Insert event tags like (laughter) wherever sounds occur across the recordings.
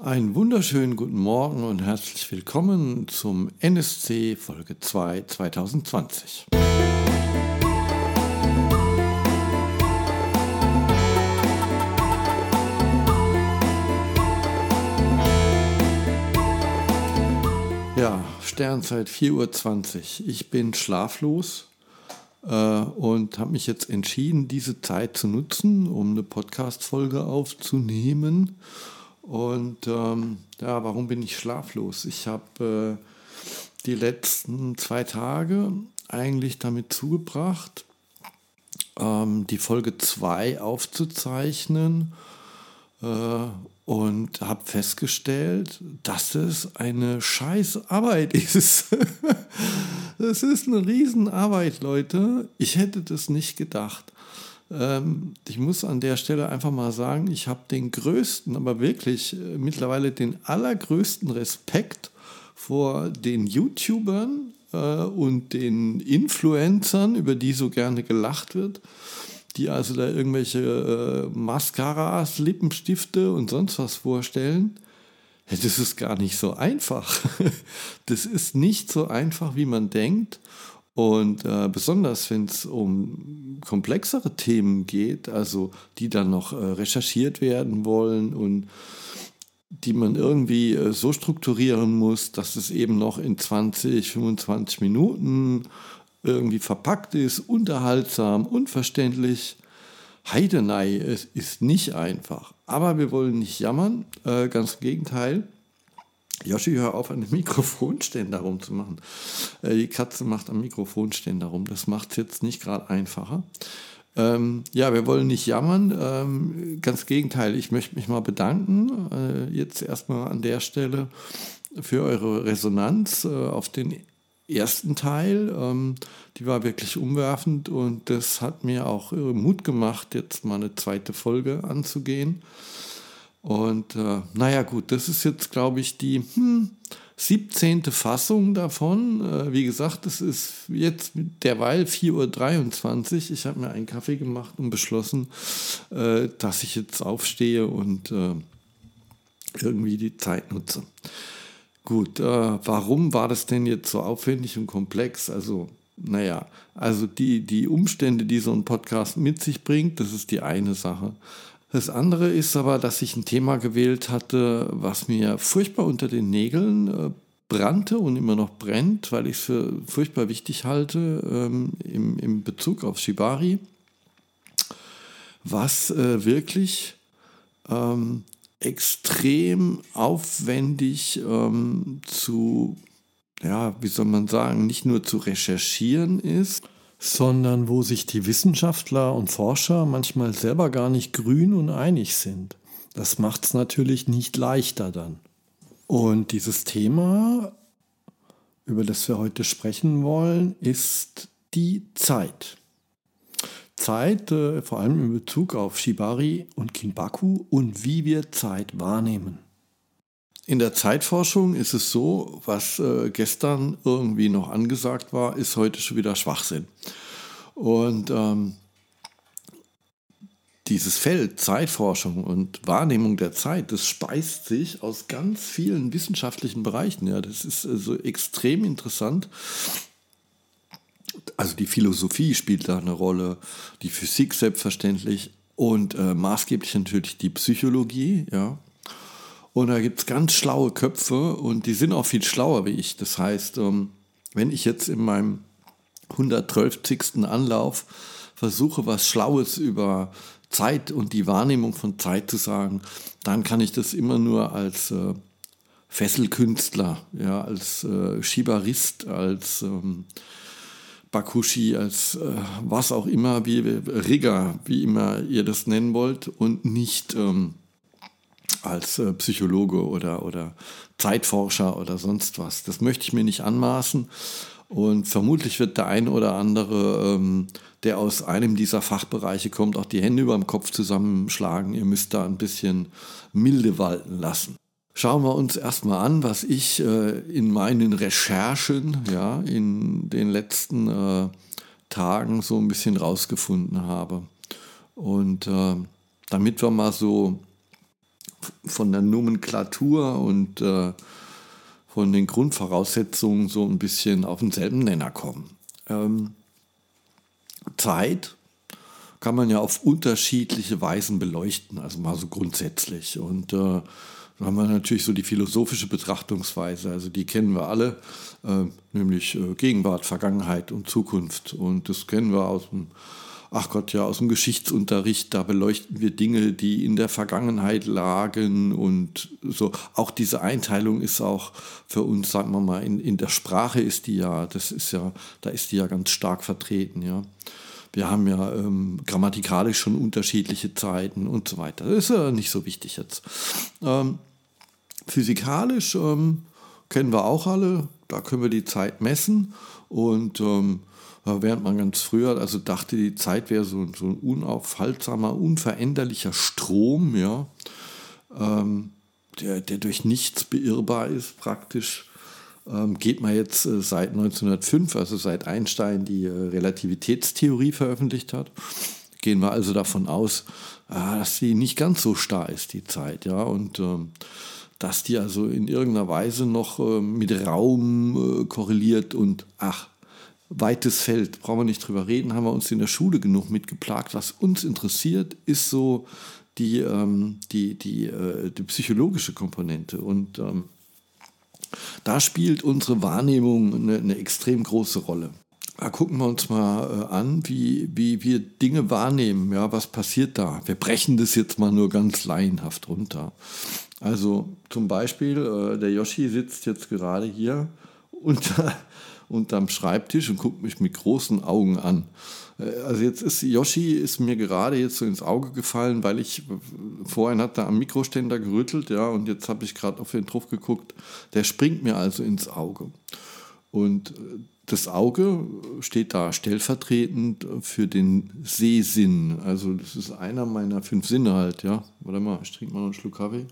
Einen wunderschönen guten Morgen und herzlich willkommen zum NSC Folge 2 2020. Ja, Sternzeit 4.20 Uhr. Ich bin schlaflos äh, und habe mich jetzt entschieden, diese Zeit zu nutzen, um eine Podcast-Folge aufzunehmen. Und ähm, ja, warum bin ich schlaflos? Ich habe äh, die letzten zwei Tage eigentlich damit zugebracht, ähm, die Folge 2 aufzuzeichnen äh, und habe festgestellt, dass es eine scheiß Arbeit (laughs) ist. das ist eine Riesenarbeit, Leute. Ich hätte das nicht gedacht. Ähm, ich muss an der Stelle einfach mal sagen, ich habe den größten, aber wirklich äh, mittlerweile den allergrößten Respekt vor den YouTubern äh, und den Influencern, über die so gerne gelacht wird, die also da irgendwelche äh, Mascaras, Lippenstifte und sonst was vorstellen. Ja, das ist gar nicht so einfach. (laughs) Das ist nicht so einfach, wie man denkt. Und äh, besonders wenn es um komplexere Themen geht, also die dann noch äh, recherchiert werden wollen und die man irgendwie äh, so strukturieren muss, dass es eben noch in 20, 25 Minuten irgendwie verpackt ist, unterhaltsam, unverständlich. Heidenei, es ist nicht einfach. Aber wir wollen nicht jammern, äh, ganz im Gegenteil. Joshi, hör auf, an dem Mikrofonständer rumzumachen. Äh, die Katze macht am Mikrofonständer rum. Das macht es jetzt nicht gerade einfacher. Ähm, ja, wir wollen nicht jammern. Ähm, ganz Gegenteil, ich möchte mich mal bedanken, äh, jetzt erstmal an der Stelle für eure Resonanz äh, auf den ersten Teil. Ähm, die war wirklich umwerfend und das hat mir auch Mut gemacht, jetzt mal eine zweite Folge anzugehen. Und äh, naja gut, das ist jetzt, glaube ich, die hm, 17. Fassung davon. Äh, wie gesagt, es ist jetzt derweil 4.23 Uhr. Ich habe mir einen Kaffee gemacht und beschlossen, äh, dass ich jetzt aufstehe und äh, irgendwie die Zeit nutze. Gut, äh, warum war das denn jetzt so aufwendig und komplex? Also, naja, also die, die Umstände, die so ein Podcast mit sich bringt, das ist die eine Sache. Das andere ist aber, dass ich ein Thema gewählt hatte, was mir furchtbar unter den Nägeln äh, brannte und immer noch brennt, weil ich es für furchtbar wichtig halte ähm, im, im Bezug auf Shibari, was äh, wirklich ähm, extrem aufwendig ähm, zu, ja, wie soll man sagen, nicht nur zu recherchieren ist, sondern wo sich die Wissenschaftler und Forscher manchmal selber gar nicht grün und einig sind. Das macht es natürlich nicht leichter dann. Und dieses Thema, über das wir heute sprechen wollen, ist die Zeit. Zeit, äh, vor allem in Bezug auf Shibari und Kinbaku und wie wir Zeit wahrnehmen. In der Zeitforschung ist es so, was äh, gestern irgendwie noch angesagt war, ist heute schon wieder Schwachsinn. Und ähm, dieses Feld Zeitforschung und Wahrnehmung der Zeit, das speist sich aus ganz vielen wissenschaftlichen Bereichen. Ja, das ist also extrem interessant. Also die Philosophie spielt da eine Rolle, die Physik selbstverständlich und äh, maßgeblich natürlich die Psychologie, ja, und da gibt es ganz schlaue Köpfe und die sind auch viel schlauer wie ich. Das heißt, ähm, wenn ich jetzt in meinem 112. Anlauf versuche, was Schlaues über Zeit und die Wahrnehmung von Zeit zu sagen, dann kann ich das immer nur als äh, Fesselkünstler, ja, als äh, Shibarist, als ähm, Bakushi, als äh, was auch immer, wie Rigger, wie immer ihr das nennen wollt, und nicht ähm, als äh, Psychologe oder, oder Zeitforscher oder sonst was. Das möchte ich mir nicht anmaßen. Und vermutlich wird der eine oder andere, ähm, der aus einem dieser Fachbereiche kommt, auch die Hände über dem Kopf zusammenschlagen. Ihr müsst da ein bisschen milde walten lassen. Schauen wir uns erstmal an, was ich äh, in meinen Recherchen ja, in den letzten äh, Tagen so ein bisschen rausgefunden habe. Und äh, damit wir mal so von der Nomenklatur und äh, von den Grundvoraussetzungen so ein bisschen auf denselben Nenner kommen. Ähm, Zeit kann man ja auf unterschiedliche Weisen beleuchten, also mal so grundsätzlich. Und äh, da haben wir natürlich so die philosophische Betrachtungsweise, also die kennen wir alle, äh, nämlich äh, Gegenwart, Vergangenheit und Zukunft. Und das kennen wir aus dem ach Gott, ja, aus dem Geschichtsunterricht, da beleuchten wir Dinge, die in der Vergangenheit lagen und so. Auch diese Einteilung ist auch für uns, sagen wir mal, in, in der Sprache ist die ja, das ist ja, da ist die ja ganz stark vertreten, ja. Wir haben ja ähm, grammatikalisch schon unterschiedliche Zeiten und so weiter. Das ist ja nicht so wichtig jetzt. Ähm, physikalisch ähm, kennen wir auch alle, da können wir die Zeit messen und ähm, während man ganz früher also dachte, die Zeit wäre so, so ein unaufhaltsamer, unveränderlicher Strom, ja, ähm, der, der durch nichts beirrbar ist praktisch, ähm, geht man jetzt äh, seit 1905, also seit Einstein die äh, Relativitätstheorie veröffentlicht hat, gehen wir also davon aus, äh, dass sie nicht ganz so starr ist, die Zeit, ja, und ähm, dass die also in irgendeiner Weise noch äh, mit Raum äh, korreliert und ach, weites Feld, brauchen wir nicht drüber reden, haben wir uns in der Schule genug mitgeplagt. Was uns interessiert, ist so die, ähm, die, die, äh, die psychologische Komponente. Und ähm, da spielt unsere Wahrnehmung eine, eine, extrem große Rolle. Da gucken wir uns mal äh, an, wie, wie wir Dinge wahrnehmen. Ja, was passiert da? Wir brechen das jetzt mal nur ganz laienhaft runter. Also zum Beispiel, äh, der Yoshi sitzt jetzt gerade hier unter unterm Schreibtisch und guckt mich mit großen Augen an. Äh, also jetzt ist Yoshi ist mir gerade jetzt so ins Auge gefallen, weil ich vorhin hat er am Mikroständer gerüttelt, ja, und jetzt habe ich gerade auf den drauf geguckt. Der springt mir also ins Auge. Und äh, das Auge steht da stellvertretend für den Sehsinn. Also das ist einer meiner fünf Sinne halt, ja. Warte mal, ich trinke mal noch einen Schluck Kaffee.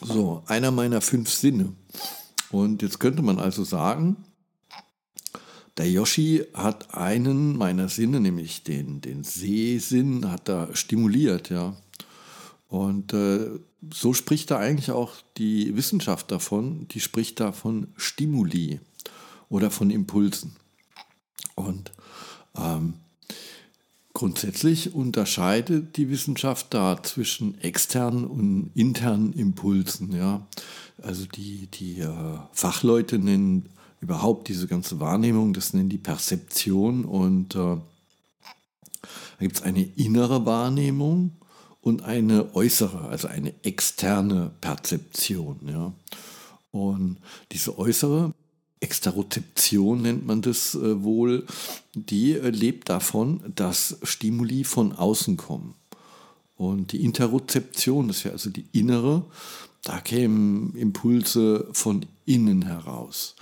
So, einer meiner fünf Sinne. Und jetzt könnte man also sagen, der Yoshi hat einen meiner Sinne, nämlich den, den Sehsinn, hat er stimuliert, ja. Und äh, so spricht da eigentlich auch die Wissenschaft davon, die spricht da von Stimuli oder von Impulsen. Und ähm, Grundsätzlich unterscheidet die Wissenschaft da zwischen externen und internen Impulsen. Ja? Also die, die äh, Fachleute nennen überhaupt diese ganze Wahrnehmung, das nennen die Perzeption. Und äh, da gibt es eine innere Wahrnehmung und eine äußere, also eine externe Perzeption. Ja? Und diese äußere Exterozeption nennt man das äh, wohl, die äh, lebt davon, dass Stimuli von außen kommen. Und die Interozeption, das wäre also die innere, da kämen Impulse von innen heraus.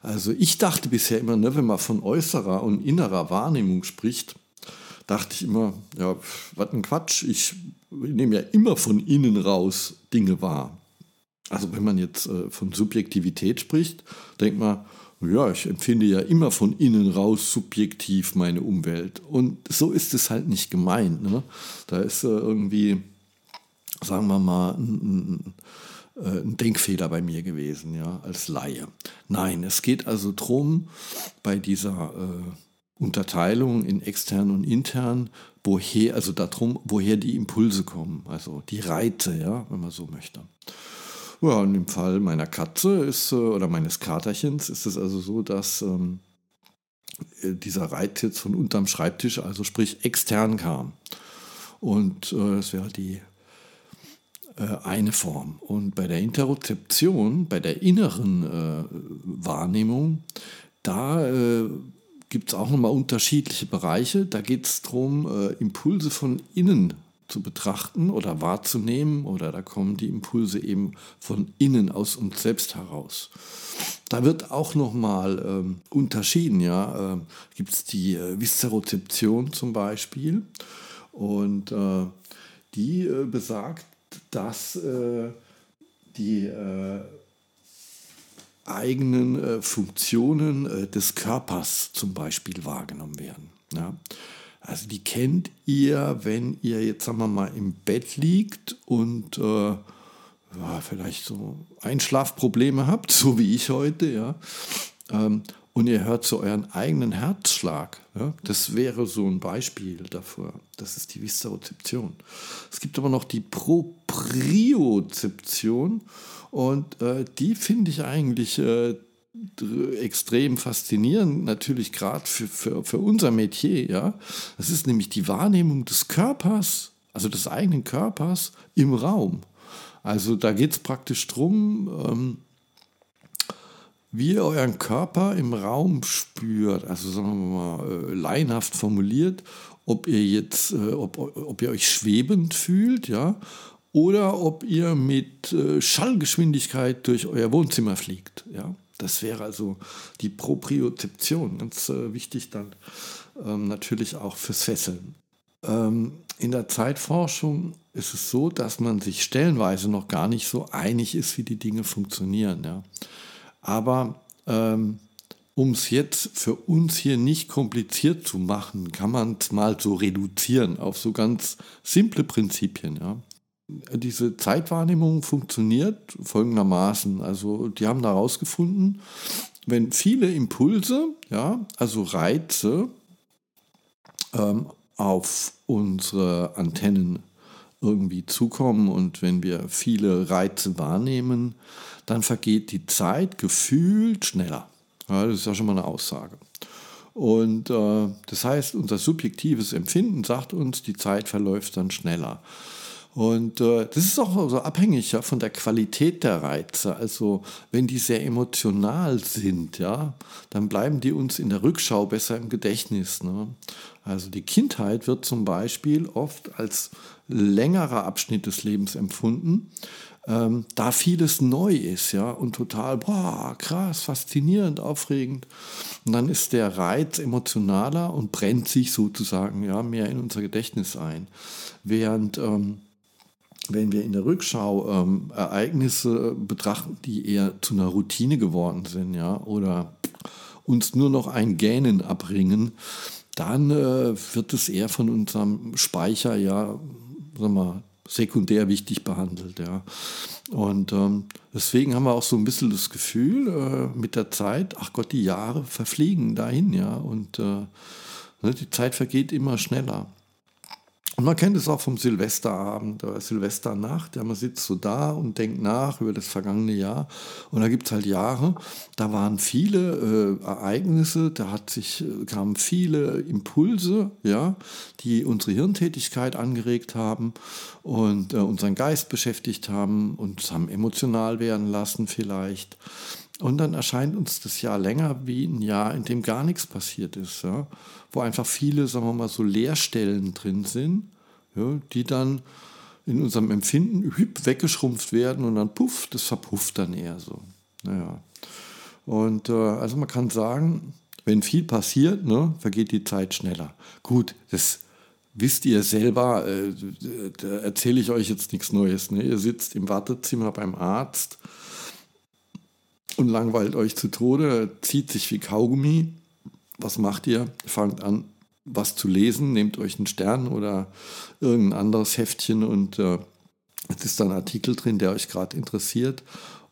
Also ich dachte bisher immer, ne, wenn man von äußerer und innerer Wahrnehmung spricht, dachte ich immer, ja, was ein Quatsch, ich nehme ja immer von innen raus Dinge wahr. Also wenn man jetzt äh, von Subjektivität spricht, denkt man, ja, ich empfinde ja immer von innen raus subjektiv meine Umwelt. Und so ist es halt nicht gemeint. Ne? Da ist äh, irgendwie, sagen wir mal, ein, ein, äh, ein, Denkfehler bei mir gewesen, ja, als Laie. Nein, es geht also darum, bei dieser äh, Unterteilung in extern und intern, woher, also darum, woher die Impulse kommen, also die Reize, ja, wenn man so möchte. Ja, und im Fall meiner Katze ist, äh, oder meines Katerchens ist es also so, dass ähm, äh, dieser Reiz jetzt von unterm Schreibtisch, also sprich extern kam. Und äh, das wäre die äh, eine Form. Und bei der Interozeption, bei der inneren äh, Wahrnehmung, da äh, gibt es auch nochmal unterschiedliche Bereiche. Da geht es darum, Impulse von innen zu betrachten oder wahrzunehmen oder da kommen die Impulse eben von innen aus uns selbst heraus. Da wird auch nochmal ähm, unterschieden, ja, äh, gibt es die äh, Viszerozeption zum Beispiel und äh, die äh, besagt, dass äh, die äh, eigenen Funktionen des Körpers zum Beispiel wahrgenommen werden. Ja. Also die kennt ihr, wenn ihr jetzt, sagen wir mal, im Bett liegt und äh, ja, vielleicht so Einschlafprobleme habt, (laughs) so wie ich heute, ja. Ähm, und ihr hört so euren eigenen Herzschlag. Ja? Das wäre so ein Beispiel dafür. Das ist die Viszerozeption. Es gibt aber noch die Propriozeption und äh, die finde ich eigentlich äh, extrem faszinierend, natürlich gerade für, für, für unser Metier. Ja? Das ist nämlich die Wahrnehmung des Körpers, also des eigenen Körpers im Raum. Also da geht es praktisch darum, ähm, wie ihr euren Körper im Raum spürt, also sagen wir mal äh, laienhaft formuliert, ob ihr jetzt, äh, ob, ob ihr euch schwebend fühlt, ja, oder ob ihr mit äh, Schallgeschwindigkeit durch euer Wohnzimmer fliegt, ja. Das wäre also die Propriozeption, ganz äh, wichtig dann ähm, natürlich auch fürs Fesseln. Ähm, in der Zeitforschung ist es so, dass man sich stellenweise noch gar nicht so einig ist, wie die Dinge funktionieren. Ja. Aber ähm, um es jetzt für uns hier nicht kompliziert zu machen, kann man es mal so reduzieren auf so ganz simple Prinzipien. Ja. Diese Zeitwahrnehmung funktioniert folgendermaßen. Also die haben herausgefunden, wenn viele Impulse, ja, also Reize, ähm, auf unsere Antennen irgendwie zukommen und wenn wir viele Reize wahrnehmen, dann vergeht die Zeit gefühlt schneller. Ja, das ist ja schon mal eine Aussage. Und äh, das heißt, unser subjektives Empfinden sagt uns, die Zeit verläuft dann schneller. Und äh, das ist auch so abhängig ja, von der Qualität der Reize. Also wenn die sehr emotional sind, ja, dann bleiben die uns in der Rückschau besser im Gedächtnis. Ne? Also die Kindheit wird zum Beispiel oft als längerer Abschnitt des Lebens empfunden, ähm, da vieles neu ist, ja, und total, boah, krass, faszinierend, aufregend. Und dann ist der Reiz emotionaler und brennt sich sozusagen ja mehr in unser Gedächtnis ein. Während ähm, wenn wir in der Rückschau ähm, Ereignisse betrachten, die eher zu einer Routine geworden sind, ja, oder uns nur noch ein Gähnen abringen, dann äh, wird es eher von unserem Speicher ja, sag mal, sekundär wichtig behandelt, ja. Und ähm, deswegen haben wir auch so ein bisschen das Gefühl äh, mit der Zeit, ach Gott, die Jahre verfliegen dahin, ja, und äh, ne, die Zeit vergeht immer schneller. Und man kennt es auch vom Silvesterabend oder Silvesternacht. Ja, man sitzt so da und denkt nach über das vergangene Jahr. Und da gibt es halt Jahre, da waren viele äh, Ereignisse, da hat sich, äh, kamen viele Impulse, ja, die unsere Hirntätigkeit angeregt haben und äh, unseren Geist beschäftigt haben, uns haben emotional werden lassen vielleicht. Und dann erscheint uns das Jahr länger wie ein Jahr, in dem gar nichts passiert ist, ja? Wo einfach viele, sagen wir mal, so Leerstellen drin sind, ja? die dann in unserem Empfinden hüb weggeschrumpft werden und dann puff, das verpufft dann eher so. Naja. Und äh, also man kann sagen, wenn viel passiert, ne, vergeht die Zeit schneller. Gut, das wisst ihr selber, äh, da erzähle ich euch jetzt nichts Neues. Ne? Ihr sitzt im Wartezimmer beim Arzt und langweilt euch zu Tode, zieht sich wie Kaugummi. Was macht ihr? Fangt an, was zu lesen, nehmt euch einen Stern oder irgendein anderes Heftchen und äh, es ist da ein Artikel drin, der euch gerade interessiert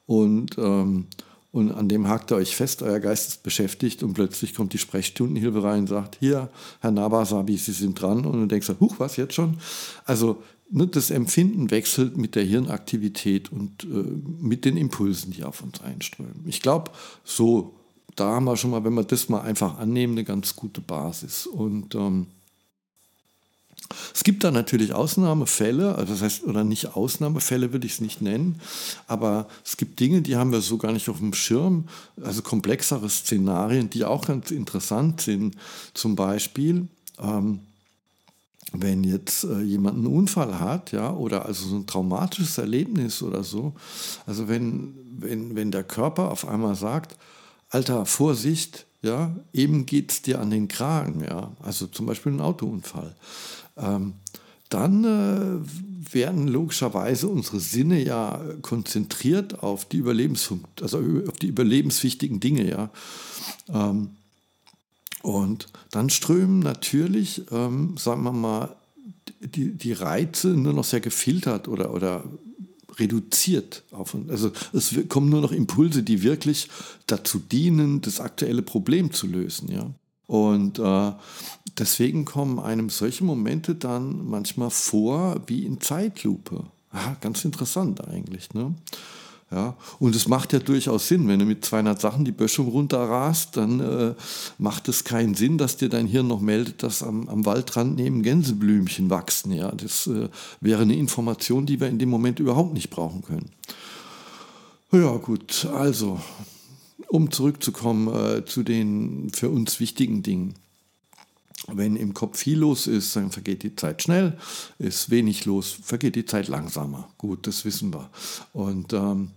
und, ähm, und an dem hakt ihr euch fest, euer Geist ist beschäftigt und plötzlich kommt die Sprechstundenhilfe rein und sagt, hier, Herr Nabasabi, Sie sind dran und du denkst, huch, was jetzt schon? Also ne, das Empfinden wechselt mit der Hirnaktivität und äh, mit den Impulsen, die auf uns einströmen. Ich glaube, so, da haben wir schon mal, wenn wir das mal einfach annehmen, eine ganz gute Basis. Und ähm, es gibt da natürlich Ausnahmefälle, also das heißt, oder nicht Ausnahmefälle würde ich es nicht nennen, aber es gibt Dinge, die haben wir so gar nicht auf dem Schirm, also komplexere Szenarien, die auch ganz interessant sind. Zum Beispiel, ähm, wenn jetzt äh, jemand einen Unfall hat, ja, oder also so ein traumatisches Erlebnis oder so, also wenn, wenn, wenn der Körper auf einmal sagt, Alter, Vorsicht, ja, eben geht es dir an den Kragen, ja, also zum Beispiel ein Autounfall, ähm, dann äh, werden logischerweise unsere Sinne ja konzentriert auf die Überlebensfunk also auf die überlebenswichtigen Dinge, ja. Ähm, Und dann strömen natürlich, ähm, sagen wir mal, die, die Reize nur noch sehr gefiltert oder, oder reduziert auf. Also es kommen nur noch Impulse, die wirklich dazu dienen, das aktuelle Problem zu lösen. Ja? Und äh, deswegen kommen einem solche Momente dann manchmal vor wie in Zeitlupe. Ja, ganz interessant eigentlich. Ne? Ja, und es macht ja durchaus Sinn, wenn du mit 200 Sachen die Böschung runterrast, dann äh, macht es keinen Sinn, dass dir dein Hirn noch meldet, dass am, am Waldrand neben Gänseblümchen wachsen. Ja, das äh, wäre eine Information, die wir in dem Moment überhaupt nicht brauchen können. Ja, gut, also, um zurückzukommen äh, zu den für uns wichtigen Dingen. Wenn im Kopf viel los ist, dann vergeht die Zeit schnell. Ist wenig los, vergeht die Zeit langsamer. Gut, das wissen wir. Und ähm,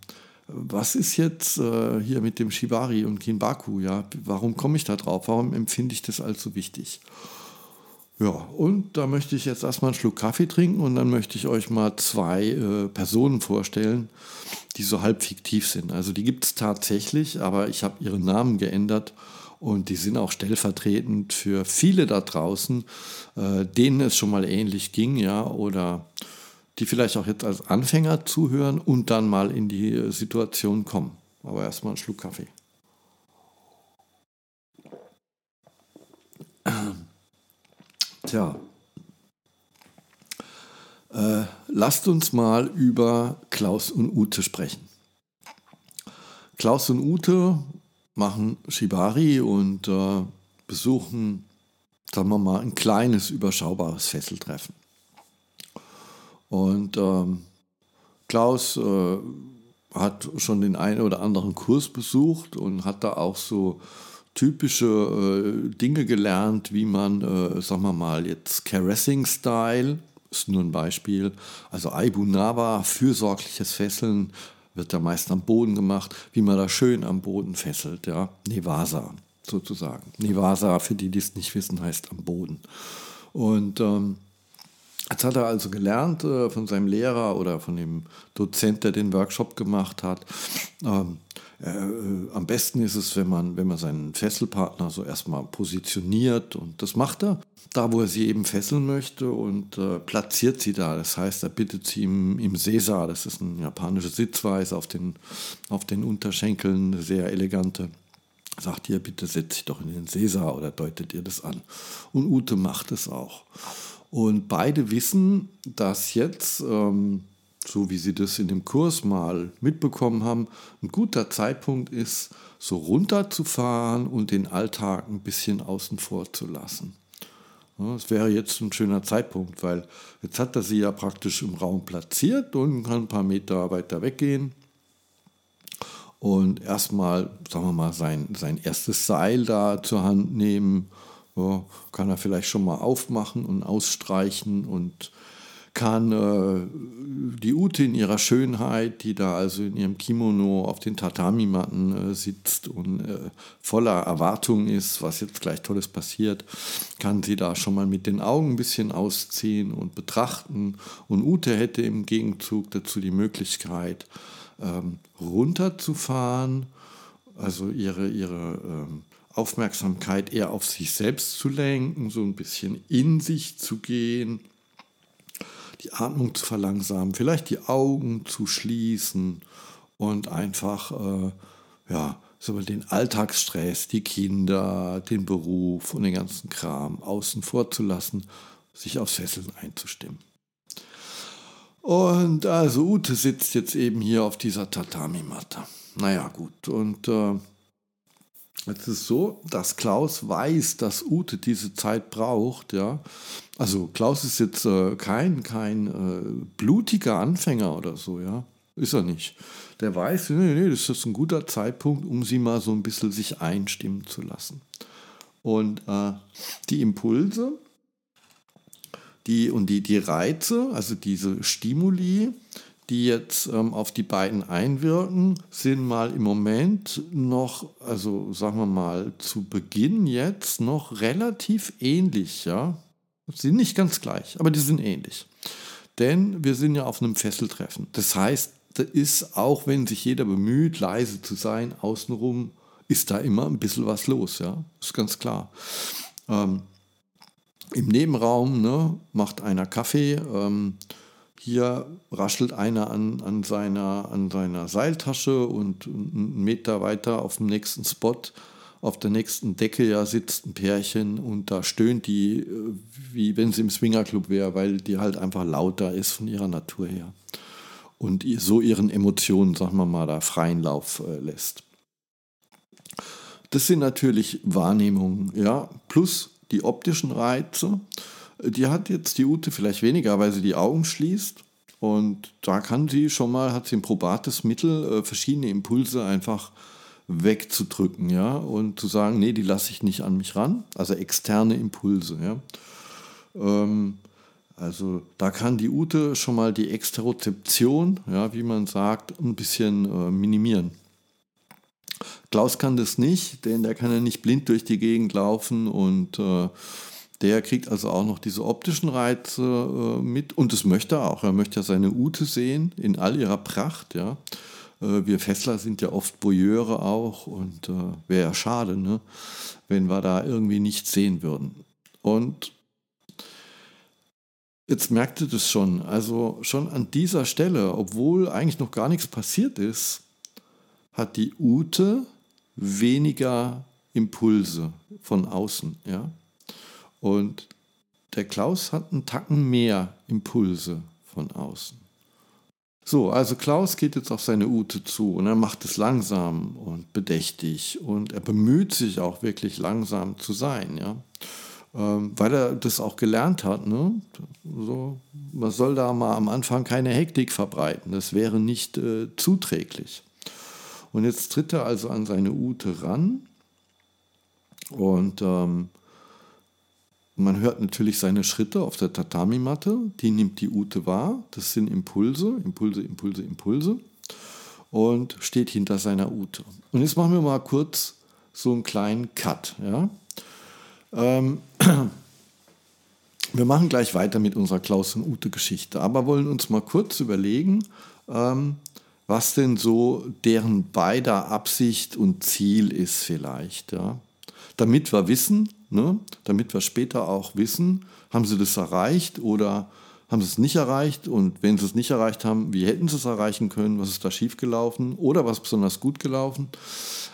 was ist jetzt äh, hier mit dem Shibari und Kinbaku? Ja? Warum komme ich da drauf? Warum empfinde ich das als so wichtig? Ja, und da möchte ich jetzt erstmal einen Schluck Kaffee trinken und dann möchte ich euch mal zwei äh, Personen vorstellen, die so halb fiktiv sind. Also die gibt es tatsächlich, aber ich habe ihren Namen geändert und die sind auch stellvertretend für viele da draußen, äh, denen es schon mal ähnlich ging, ja, oder die vielleicht auch jetzt als Anfänger zuhören und dann mal in die äh, Situation kommen. Aber erstmal einen Schluck Kaffee. (clears throat) Tja, äh, lasst uns mal über Klaus und Ute sprechen. Klaus und Ute machen Shibari und äh, besuchen, sagen wir mal, ein kleines, überschaubares Fesseltreffen. Und ähm, Klaus äh, hat schon den einen oder anderen Kurs besucht und hat da auch so typische äh, Dinge gelernt, wie man, äh, sagen wir mal, jetzt Caressing-Style, ist nur ein Beispiel, also Aibu Nawa, fürsorgliches Fesseln, wird da meist am Boden gemacht, wie man da schön am Boden fesselt, ja, Nevasa sozusagen. Nevasa, für die, die es nicht wissen, heißt am Boden. Und ähm, Jetzt hat er also gelernt äh, von seinem Lehrer oder von dem Dozent, der den Workshop gemacht hat. Ähm, äh, am besten ist es, wenn man, wenn man seinen Fesselpartner so erstmal positioniert und das macht er da, wo er sie eben fesseln möchte und äh, platziert sie da. Das heißt, er bittet sie im, im Sesa, das ist eine japanische Sitzweise auf den, auf den Unterschenkeln, sehr elegante. Sagt ihr, bitte setz dich doch in den Sesa oder deutet ihr das an. Und Ute macht es auch. Und beide wissen, dass jetzt, ähm, so wie sie das in dem Kurs mal mitbekommen haben, ein guter Zeitpunkt ist, so runterzufahren und den Alltag ein bisschen außen vor zu lassen. Es wäre jetzt ein schöner Zeitpunkt, weil jetzt hat er sie ja praktisch im Raum platziert und kann ein paar Meter weiter weggehen und erstmal, sagen wir mal, sein, sein erstes Seil da zur Hand nehmen. Ja, kann er vielleicht schon mal aufmachen und ausstreichen und kann äh, die Ute in ihrer Schönheit, die da also in ihrem Kimono auf den Tatami-Matten äh, sitzt und äh, voller Erwartung ist, was jetzt gleich Tolles passiert, kann sie da schon mal mit den Augen ein bisschen ausziehen und betrachten. Und Ute hätte im Gegenzug dazu die Möglichkeit, ähm, runterzufahren, also ihre, ihre ähm, Aufmerksamkeit eher auf sich selbst zu lenken, so ein bisschen in sich zu gehen die Atmung zu verlangsamen, vielleicht die Augen zu schließen und einfach äh, ja, so den Alltagsstress, die Kinder, den Beruf und den ganzen Kram außen vor zu lassen, sich aufs Fesseln einzustimmen. Und also Ute sitzt jetzt eben hier auf dieser Tatami-Matte. Naja, gut. Und äh, Jetzt ist so, dass Klaus weiß, dass Ute diese Zeit braucht, ja. Also Klaus ist jetzt äh, kein, kein äh, blutiger Anfänger oder so, ja. Ist er nicht. Der weiß, nee, nee, das ist ein guter Zeitpunkt, um sie mal so ein bisschen sich einstimmen zu lassen. Und äh, die Impulse die, und die, die Reize, also diese Stimuli, die jetzt ähm, auf die beiden einwirken, sind mal im Moment noch, also sagen wir mal, zu Beginn jetzt noch relativ ähnlich, ja. Sind nicht ganz gleich, aber die sind ähnlich. Denn wir sind ja auf einem Fesseltreffen. Das heißt, da ist, auch wenn sich jeder bemüht, leise zu sein, außenrum ist da immer ein bisschen was los, ja, ist ganz klar. Ähm, Im Nebenraum ne, macht einer Kaffee, ähm, hier raschelt einer an, an, seiner, an seiner Seiltasche und einen Meter weiter auf dem nächsten Spot, auf der nächsten Decke ja sitzt ein Pärchen und da stöhnt die, äh, wie wenn sie im Swingerclub wäre, weil die halt einfach lauter ist von ihrer Natur her und so ihren Emotionen, sagen wir mal, da freien Lauf äh, lässt. Das sind natürlich Wahrnehmungen, ja, plus die optischen Reize die hat jetzt die Ute vielleicht weniger, weil sie die Augen schließt. Und da kann sie schon mal, hat sie ein probates Mittel, äh, verschiedene Impulse einfach wegzudrücken, ja, und zu sagen, nee, die lasse ich nicht an mich ran, also externe Impulse, ja. Ähm, also da kann die Ute schon mal die Exterozeption, ja, wie man sagt, ein bisschen äh, minimieren. Klaus kann das nicht, denn der kann ja nicht blind durch die Gegend laufen und äh, der kriegt also auch noch diese optischen Reize äh, mit und das möchte er auch. Er möchte ja seine Ute sehen in all ihrer Pracht. Ja. Äh, wir Fessler sind ja oft Voyeure auch und äh, wäre ja schade, ne, wenn wir da irgendwie nichts sehen würden. Und jetzt merkt ihr das schon. Also schon an dieser Stelle, obwohl eigentlich noch gar nichts passiert ist, hat die Ute weniger Impulse von außen. Ja? Und der Klaus hat einen Tacken mehr Impulse von außen. So, also Klaus geht jetzt auf seine Ute zu und er macht es langsam und bedächtig und er bemüht sich auch wirklich langsam zu sein, ja. Ähm, weil er das auch gelernt hat, ne? So, man soll da mal am Anfang keine Hektik verbreiten, das wäre nicht äh, zuträglich. Und jetzt tritt er also an seine Ute ran und ähm, man hört natürlich seine Schritte auf der Tatami-Matte, die nimmt die Ute wahr, das sind Impulse, Impulse, Impulse, Impulse und steht hinter seiner Ute. Und jetzt machen wir mal kurz so einen kleinen Cut. Ja? Ähm, (clears throat) wir machen gleich weiter mit unserer Klaus- und Ute-Geschichte, aber wollen uns mal kurz überlegen, ähm, was denn so deren beider Absicht und Ziel ist vielleicht. Ja? Damit wir wissen, ne? damit wir später auch wissen, haben sie das erreicht oder haben sie es nicht erreicht und wenn sie es nicht erreicht haben, wie hätten sie es erreichen können, was ist da schiefgelaufen oder was besonders gut gelaufen.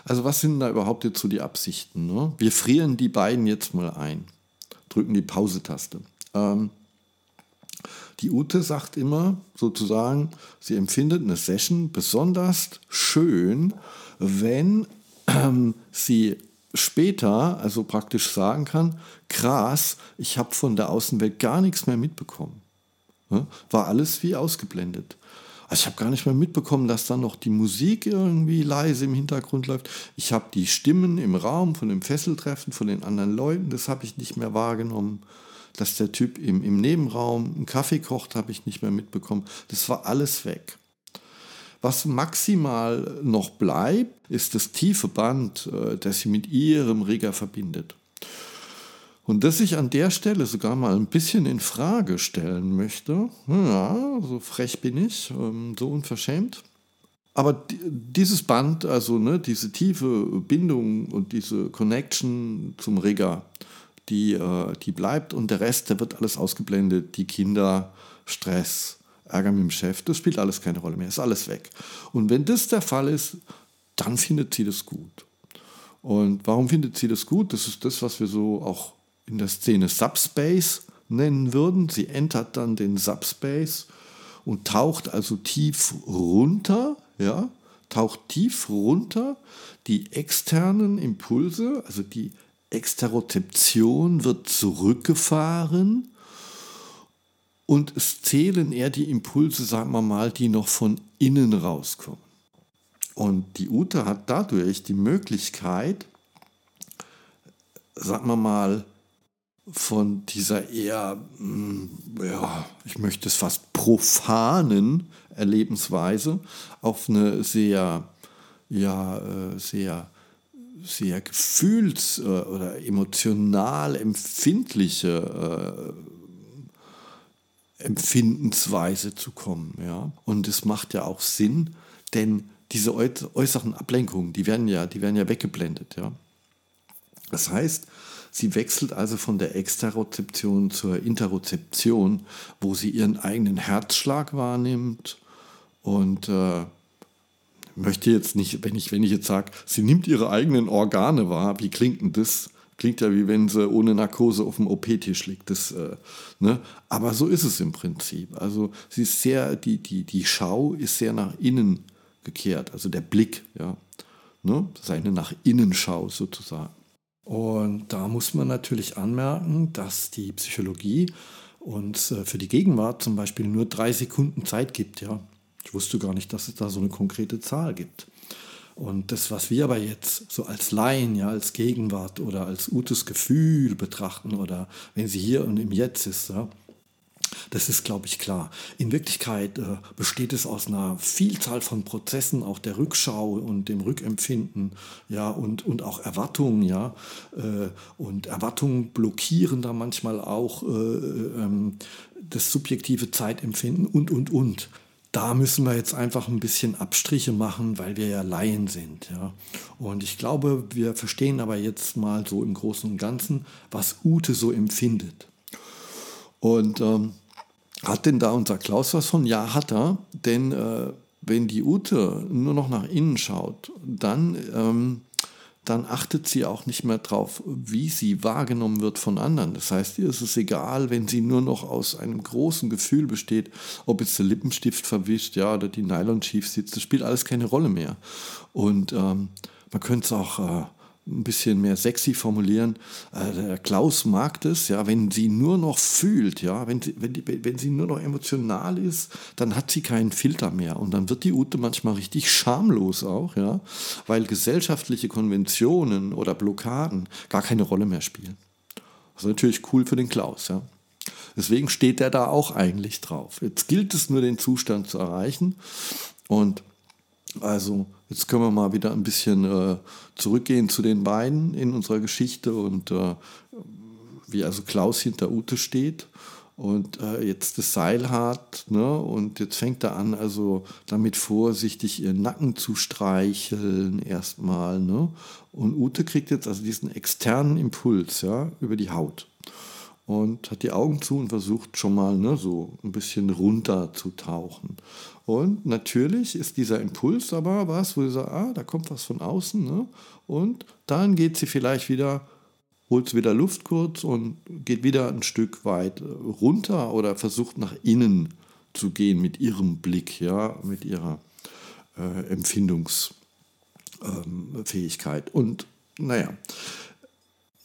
Also was sind da überhaupt jetzt so die Absichten? Ne? Wir frieren die beiden jetzt mal ein, drücken die Pause-Taste. Ähm, die Ute sagt immer sozusagen, sie empfindet eine Session besonders schön, wenn ähm, sie später also praktisch sagen kann, krass, ich habe von der Außenwelt gar nichts mehr mitbekommen. War alles wie ausgeblendet. Also ich habe gar nicht mehr mitbekommen, dass dann noch die Musik irgendwie leise im Hintergrund läuft. Ich habe die Stimmen im Raum von dem Fesseltreffen von den anderen Leuten, das habe ich nicht mehr wahrgenommen. Dass der Typ im, im Nebenraum einen Kaffee kocht, habe ich nicht mehr mitbekommen. Das war alles weg. Was maximal noch bleibt, ist das tiefe Band, äh, das sie mit ihrem Rigger verbindet. Und das ich an der Stelle sogar mal ein bisschen in Frage stellen möchte, ja, so frech bin ich, ähm, so unverschämt. Aber dieses Band, also ne, diese tiefe Bindung und diese Connection zum Rigger, die, äh, die bleibt und der Rest, der wird alles ausgeblendet. Die Kinder, Stress, Ärger mit dem Chef, das spielt alles keine Rolle mehr, ist alles weg. Und wenn das der Fall ist, dann findet sie das gut. Und warum findet sie das gut? Das ist das, was wir so auch in der Szene Subspace nennen würden. Sie entert dann den Subspace und taucht also tief runter, ja, taucht tief runter. Die externen Impulse, also die Exterozeption wird zurückgefahren und es zählen eher die Impulse, sagen wir mal, die noch von innen rauskommen. Und die Ute hat dadurch die Möglichkeit, sagen wir mal, von dieser eher, hm, ja, ich möchte es fast profanen Erlebensweise auf eine sehr, ja, äh, sehr, sehr gefühls- äh, oder emotional empfindliche äh, Empfindensweise zu kommen. Ja? Und es macht ja auch Sinn, denn diese äußeren Ablenkungen, die werden ja, die werden ja weggeblendet. Ja? Das heißt, sie wechselt also von der Exterozeption zur Interozeption, wo sie ihren eigenen Herzschlag wahrnimmt und äh, möchte jetzt nicht, wenn ich, wenn ich jetzt sage, sie nimmt ihre eigenen Organe wahr, wie klingt denn das? Klingt ja wie wenn sie ohne Narkose auf dem OP-Tisch liegt. Das, äh, ne? Aber so ist es im Prinzip. Also sie ist sehr, die, die, die Schau ist sehr nach innen gekehrt, also der Blick, ja. Ne? Das ist eine nach innen Schau sozusagen. Und da muss man natürlich anmerken, dass die Psychologie uns äh, für die Gegenwart zum Beispiel nur drei Sekunden Zeit gibt, ja. Ich wusste gar nicht, dass es da so eine konkrete Zahl gibt. Und das, was wir aber jetzt so als Laien, ja, als Gegenwart oder als Utes Gefühl betrachten oder wenn sie hier und im Jetzt ist, ja, das ist, glaube ich, klar. In Wirklichkeit äh, besteht es aus einer Vielzahl von Prozessen, auch der Rückschau und dem Rückempfinden, ja, und, und auch Erwartungen, ja. Äh, und Erwartungen blockieren da manchmal auch äh, ähm, das subjektive Zeitempfinden und, und, und da müssen wir jetzt einfach ein bisschen Abstriche machen, weil wir ja Laien sind. Ja. Und ich glaube, wir verstehen aber jetzt mal so im Großen und Ganzen, was Ute so empfindet. Und ähm, hat denn da unser Klaus was von? Ja, hat er. Denn äh, wenn die Ute nur noch nach innen schaut, dann ähm, dann achtet sie auch nicht mehr drauf, wie sie wahrgenommen wird von anderen. Das heißt, ihr ist es egal, wenn sie nur noch aus einem großen Gefühl besteht, ob jetzt der Lippenstift verwischt, ja, oder die Nylon schief sitzt, das spielt alles keine Rolle mehr. Und ähm, man könnte es auch äh, ein bisschen mehr sexy formulieren. Äh, der Klaus mag das, ja, wenn sie nur noch fühlt, ja, wenn sie, wenn, die, wenn sie nur noch emotional ist, dann hat sie keinen Filter mehr. Und dann wird die Ute manchmal richtig schamlos auch, ja, weil gesellschaftliche Konventionen oder Blockaden gar keine Rolle mehr spielen. Das ist natürlich cool für den Klaus, ja. Deswegen steht er da auch eigentlich drauf. Jetzt gilt es nur, den Zustand zu erreichen. Und also jetzt können wir mal wieder ein bisschen äh, zurückgehen zu den beiden in unserer Geschichte und äh, wie also Klaus hinter Ute steht und äh, jetzt das Seil hat ne? und jetzt fängt er an, also damit vorsichtig ihren Nacken zu streicheln erstmal. Ne? Und Ute kriegt jetzt also diesen externen Impuls ja, über die Haut und hat die Augen zu und versucht schon mal ne, so ein bisschen runter zu tauchen. Und natürlich ist dieser Impuls aber was, wo sie sagt, ah, da kommt was von außen. Ne? Und dann geht sie vielleicht wieder, holt sie wieder Luft kurz und geht wieder ein Stück weit runter oder versucht nach innen zu gehen mit ihrem Blick, ja, mit ihrer äh, Empfindungsfähigkeit. Ähm, und naja,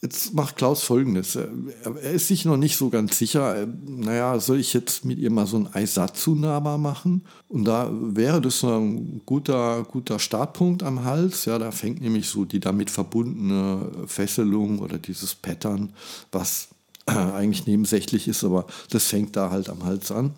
Jetzt macht Klaus folgendes. Er ist sich noch nicht so ganz sicher. Naja, soll ich jetzt mit ihr mal so ein Aisatsu-Naba machen? Und da wäre das ein guter, guter Startpunkt am Hals. Ja, da fängt nämlich so die damit verbundene Fesselung oder dieses Pattern, was (clears throat) eigentlich nebensächlich ist, aber das fängt da halt am Hals an.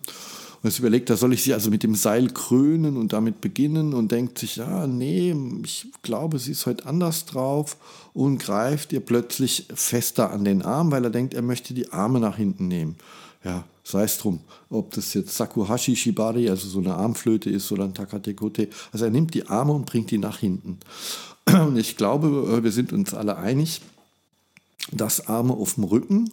Und jetzt überlegt er, soll ich sie also mit dem Seil krönen und damit beginnen und denkt sich, ja, nee, ich glaube, sie ist heute anders drauf und greift ihr plötzlich fester an den Arm, weil er denkt, er möchte die Arme nach hinten nehmen. Ja, sei es drum, ob das jetzt Sakuhashi Shibari, also so eine Armflöte ist oder ein Takatekote. Also er nimmt die Arme und bringt die nach hinten. (clears throat) Und ich glaube, äh, wir sind uns alle einig, dass Arme auf dem Rücken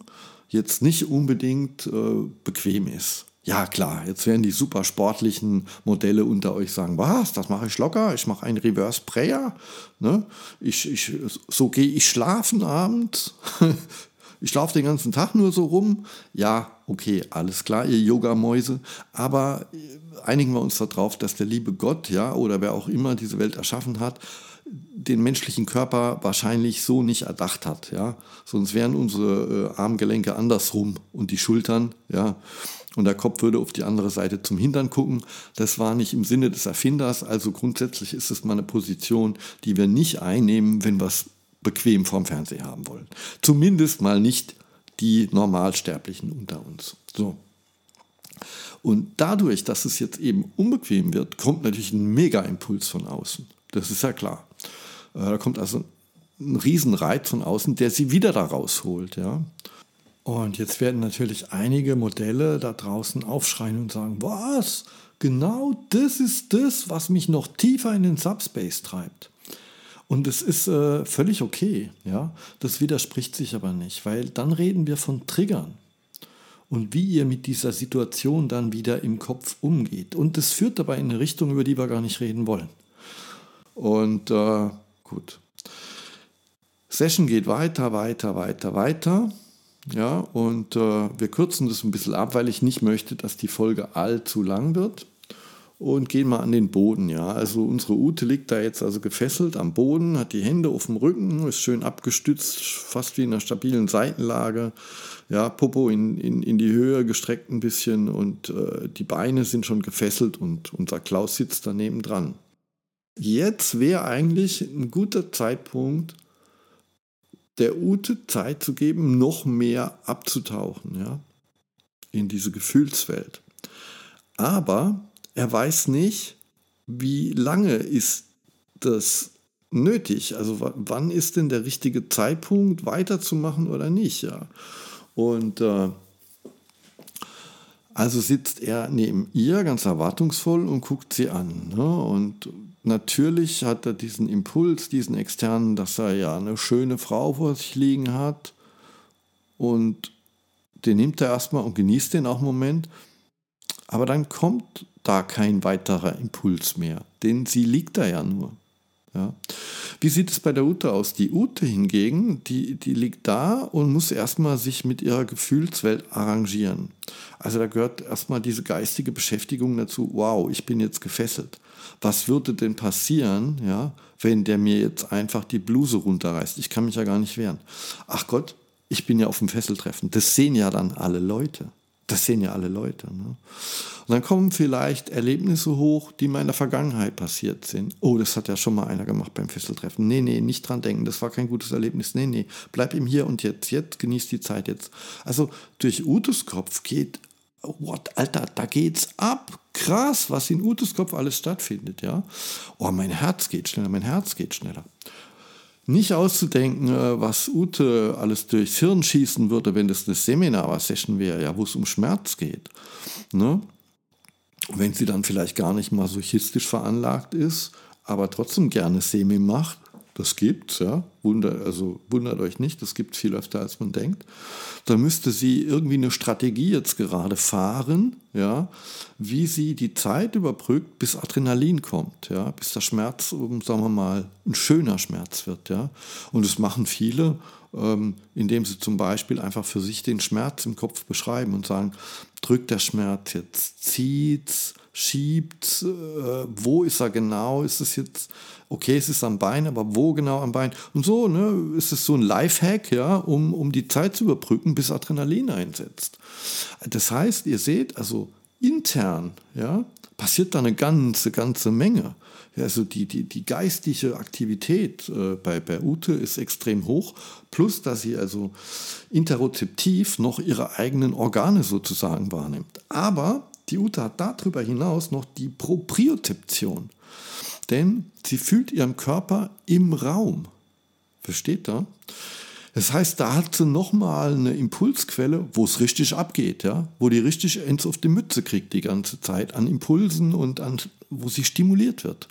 jetzt nicht unbedingt äh, bequem ist. Ja, klar, jetzt werden die super sportlichen Modelle unter euch sagen, was, das mache ich locker, ich mache einen Reverse Prayer, ne? ich, ich, so gehe ich schlafen abends, (laughs) ich laufe den ganzen Tag nur so rum. Ja, okay, alles klar, ihr Yoga-Mäuse, aber einigen wir uns darauf, dass der liebe Gott, ja, oder wer auch immer diese Welt erschaffen hat, den menschlichen Körper wahrscheinlich so nicht erdacht hat, ja. Sonst wären unsere äh, Armgelenke andersrum und die Schultern, ja und der Kopf würde auf die andere Seite zum Hintern gucken. Das war nicht im Sinne des Erfinders. Also grundsätzlich ist es mal eine Position, die wir nicht einnehmen, wenn wir es bequem vorm Fernseher haben wollen. Zumindest mal nicht die Normalsterblichen unter uns. So. Und dadurch, dass es jetzt eben unbequem wird, kommt natürlich ein Mega-Impuls von außen. Das ist ja klar. Äh, da kommt also ein Riesenreiz von außen, der sie wieder da rausholt. Ja? Und jetzt werden natürlich einige Modelle da draußen aufschreien und sagen, was? Genau das ist das, was mich noch tiefer in den Subspace treibt. Und es ist äh, völlig okay, ja. Das widerspricht sich aber nicht, weil dann reden wir von Triggern und wie ihr mit dieser Situation dann wieder im Kopf umgeht. Und das führt dabei in eine Richtung, über die wir gar nicht reden wollen. Und äh, gut. Session geht weiter, weiter, weiter, weiter. Ja, und äh, wir kürzen das ein bisschen ab, weil ich nicht möchte, dass die Folge allzu lang wird. Und gehen mal an den Boden, ja. Also unsere Ute liegt da jetzt also gefesselt am Boden, hat die Hände auf dem Rücken, ist schön abgestützt, fast wie in einer stabilen Seitenlage. Ja, Popo in, in, in die Höhe gestreckt ein bisschen und äh, die Beine sind schon gefesselt und unser Klaus sitzt daneben dran. Jetzt wäre eigentlich ein guter Zeitpunkt, der Ute Zeit zu geben, noch mehr abzutauchen, ja, in diese Gefühlswelt. Aber er weiß nicht, wie lange ist das nötig. Also wann ist denn der richtige Zeitpunkt, weiterzumachen oder nicht, ja. Und äh, also sitzt er neben ihr ganz erwartungsvoll und guckt sie an. Ne? Und natürlich hat er diesen Impuls, diesen externen, dass er ja eine schöne Frau vor sich liegen hat. Und den nimmt er erstmal und genießt den auch einen Moment. Aber dann kommt da kein weiterer Impuls mehr, denn sie liegt da ja nur. Ja. Wie sieht es bei der Ute aus? Die Ute hingegen, die, die liegt da und muss erstmal sich mit ihrer Gefühlswelt arrangieren. Also da gehört erstmal diese geistige Beschäftigung dazu, wow, ich bin jetzt gefesselt. Was würde denn passieren, ja, wenn der mir jetzt einfach die Bluse runterreißt? Ich kann mich ja gar nicht wehren. Ach Gott, ich bin ja auf dem Fesseltreffen. Das sehen ja dann alle Leute. Das sehen ja alle Leute. Ne? Und dann kommen vielleicht Erlebnisse hoch, die mal in der Vergangenheit passiert sind. Oh, das hat ja schon mal einer gemacht beim Fesseltreffen. Nee, nee, nicht dran denken, das war kein gutes Erlebnis. Nee, nee, bleib im Hier und Jetzt. Jetzt genießt die Zeit jetzt. Also durch Utes Kopf geht, what, Alter, da geht's ab. Krass, was in Utes Kopf alles stattfindet, ja. Oh, mein Herz geht schneller, mein Herz geht schneller nicht auszudenken, äh, was Ute alles durchs Hirn schießen würde, wenn das eine Seminar-Session wäre, ja, wo es um Schmerz geht. Ne? Wenn sie dann vielleicht gar nicht masochistisch veranlagt ist, aber trotzdem gerne Semi macht, das gibt's, ja. Wunder, also wundert euch nicht, das gibt viel öfter, als man denkt. Da müsste sie irgendwie eine Strategie jetzt gerade fahren, ja, wie sie die Zeit überbrückt, bis Adrenalin kommt, ja, bis der Schmerz, sagen wir mal, ein schöner Schmerz wird, ja. Und das machen viele, indem sie zum Beispiel einfach für sich den Schmerz im Kopf beschreiben und sagen, drückt der Schmerz jetzt, zieht's, schiebt, äh, wo ist er genau, ist es jetzt, okay, es ist am Bein, aber wo genau am Bein? Und so ne, ist es so ein Lifehack, ja, um, um die Zeit zu überbrücken, bis Adrenalin einsetzt. Das heißt, ihr seht, also intern, ja, passiert da eine ganze, ganze Menge. Also die, die, die geistige Aktivität äh, bei, bei Ute ist extrem hoch, plus dass sie also interozeptiv noch ihre eigenen Organe sozusagen wahrnimmt. Aber die Ute hat darüber hinaus noch die Propriozeption. Denn sie fühlt ihren Körper im Raum. Versteht ihr? Das heißt, da hat sie nochmal eine Impulsquelle, wo es richtig abgeht, ja? wo die richtig eins auf die Mütze kriegt die ganze Zeit an Impulsen und an, wo sie stimuliert wird.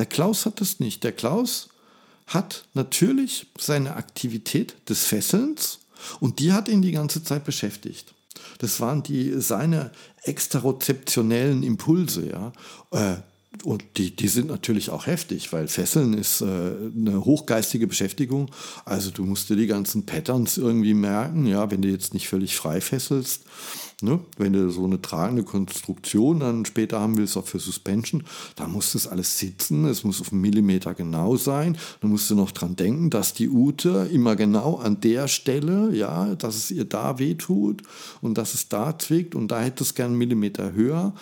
Der Klaus hat das nicht. Der Klaus hat natürlich seine Aktivität des Fesselns und die hat ihn die ganze Zeit beschäftigt. Das waren die, seine exterozeptionellen Impulse, ja. Äh, und die, die sind natürlich auch heftig, weil Fesseln ist äh, eine hochgeistige Beschäftigung. Also du musst dir die ganzen Patterns irgendwie merken, ja, wenn du jetzt nicht völlig frei fesselst. Ne? Wenn du so eine tragende Konstruktion dann später haben willst, auch für Suspension, da muss das alles sitzen, es muss auf einen Millimeter genau sein. Dann musst du noch dran denken, dass die Ute immer genau an der Stelle, ja, dass es ihr da wehtut und dass es da zwickt und da hätte es gern einen Millimeter höher